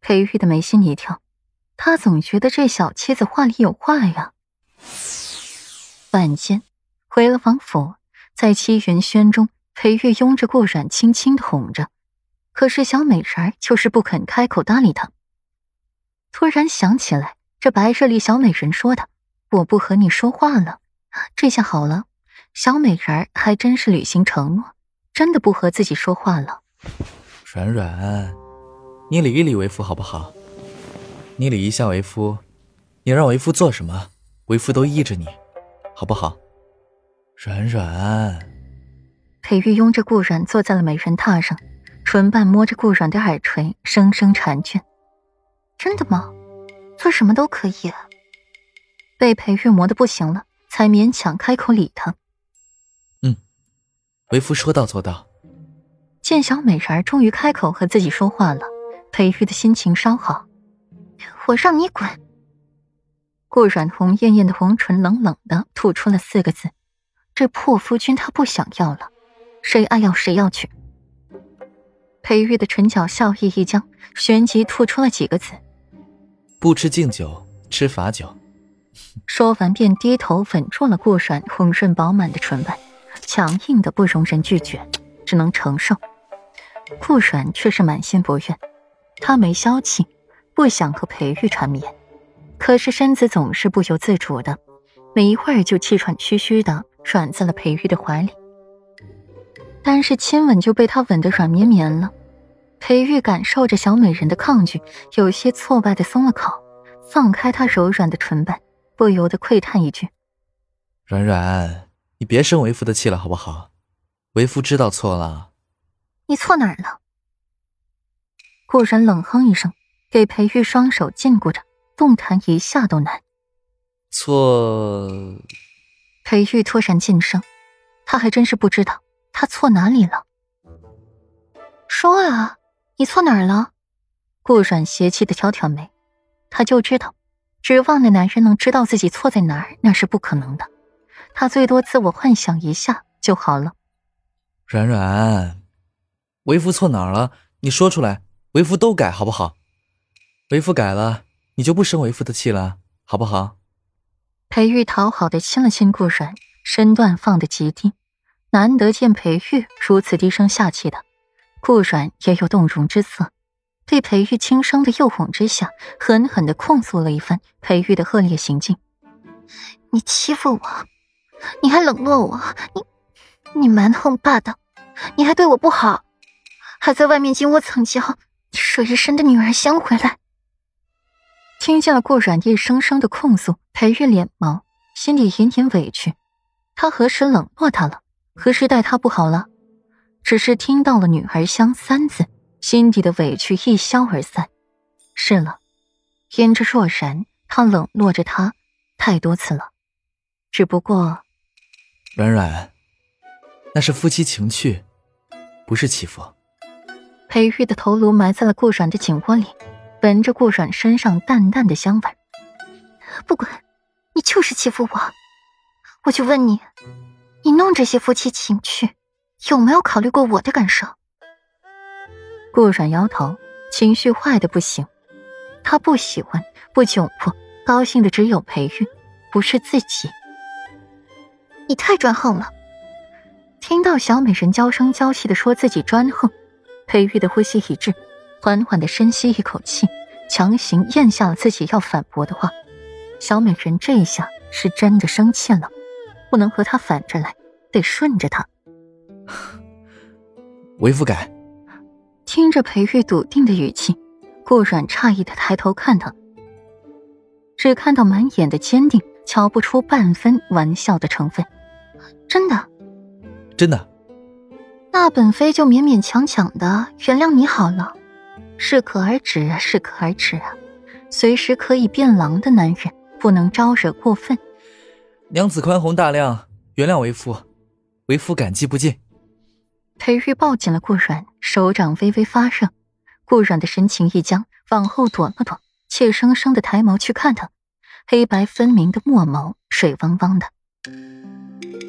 裴玉的眉心一跳，他总觉得这小妻子话里有话呀。晚间，回了王府，在七云轩中，裴玉拥着顾阮，轻轻哄着，可是小美人儿就是不肯开口搭理他。突然想起来，这白日里小美人说的：“我不和你说话了。”这下好了，小美人儿还真是履行承诺，真的不和自己说话了。软软，你理一理为夫好不好？你理一下为夫，你让为夫做什么，为夫都依着你，好不好？软软。裴玉拥着顾软坐在了美人榻上，唇瓣摸着顾软的耳垂，声声缠卷。真的吗？做什么都可以。被裴玉磨得不行了，才勉强开口理他。嗯，为夫说到做到。见小美人儿终于开口和自己说话了，裴玉的心情稍好。我让你滚！顾软红艳艳的红唇冷冷的吐出了四个字：“这破夫君他不想要了，谁爱要谁要去。”裴玉的唇角笑意一僵，旋即吐出了几个字。不吃敬酒，吃罚酒。说完，便低头吻住了顾阮红润饱满的唇瓣，强硬的不容人拒绝，只能承受。顾阮却是满心不愿，他没消气，不想和裴玉缠绵，可是身子总是不由自主的，没一会儿就气喘吁吁的软在了裴玉的怀里。但是亲吻就被他吻得软绵绵了。裴玉感受着小美人的抗拒，有些挫败的松了口，放开她柔软的唇瓣，不由得喟叹一句：“软软，你别生为夫的气了，好不好？为夫知道错了。”“你错哪儿了？”顾然冷哼一声，给裴玉双手禁锢着，动弹一下都难。错。裴玉突然噤声，他还真是不知道他错哪里了。说啊！你错哪儿了？顾阮邪气的挑挑眉，他就知道，指望那男人能知道自己错在哪儿，那是不可能的。他最多自我幻想一下就好了。软软，为夫错哪儿了？你说出来，为夫都改，好不好？为夫改了，你就不生为夫的气了，好不好？裴玉讨好的亲了亲顾阮，身段放得极低，难得见裴玉如此低声下气的。顾阮也有动容之色，对裴玉轻声的诱哄之下，狠狠的控诉了一番裴玉的恶劣行径。你欺负我，你还冷落我，你你蛮横霸道，你还对我不好，还在外面金窝藏娇水一身的女儿香回来。听见了顾阮一声声的控诉，裴玉脸毛，心里隐隐委屈。他何时冷落他了？何时待他不好了？只是听到了“女儿香”三字，心底的委屈一消而散。是了，因着若然，他冷落着他太多次了。只不过，软软，那是夫妻情趣，不是欺负。裴玉的头颅埋在了顾阮的颈窝里，闻着顾阮身上淡淡的香味。不管，你就是欺负我。我就问你，你弄这些夫妻情趣？有没有考虑过我的感受？顾阮摇头，情绪坏的不行。他不喜欢，不窘迫，高兴的只有裴玉，不是自己。你太专横了！听到小美人娇声娇气的说自己专横，裴玉的呼吸一滞，缓缓的深吸一口气，强行咽下了自己要反驳的话。小美人这一下是真的生气了，不能和他反着来，得顺着他。为夫改。听着裴玉笃定的语气，顾阮诧异的抬头看他，只看到满眼的坚定，瞧不出半分玩笑的成分。真的，真的。那本妃就勉勉强强的原谅你好了，适可而止啊，适可而止啊。随时可以变狼的男人，不能招惹过分。娘子宽宏大量，原谅为夫，为夫感激不尽。裴玉抱紧了顾阮，手掌微微发热。顾阮的神情一僵，往后躲了躲，怯生生的抬眸去看他，黑白分明的墨眸，水汪汪的，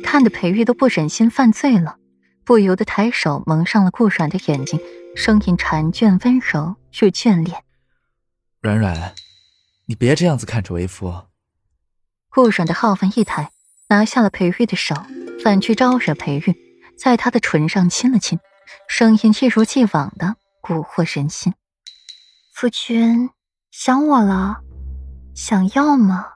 看得裴玉都不忍心犯罪了，不由得抬手蒙上了顾阮的眼睛，声音缠卷温柔又眷恋：“软软，你别这样子看着为夫。顾软的皓腕一抬，拿下了裴玉的手，反去招惹裴玉，在他的唇上亲了亲，声音一如既往的蛊惑人心。夫君想我了，想要吗？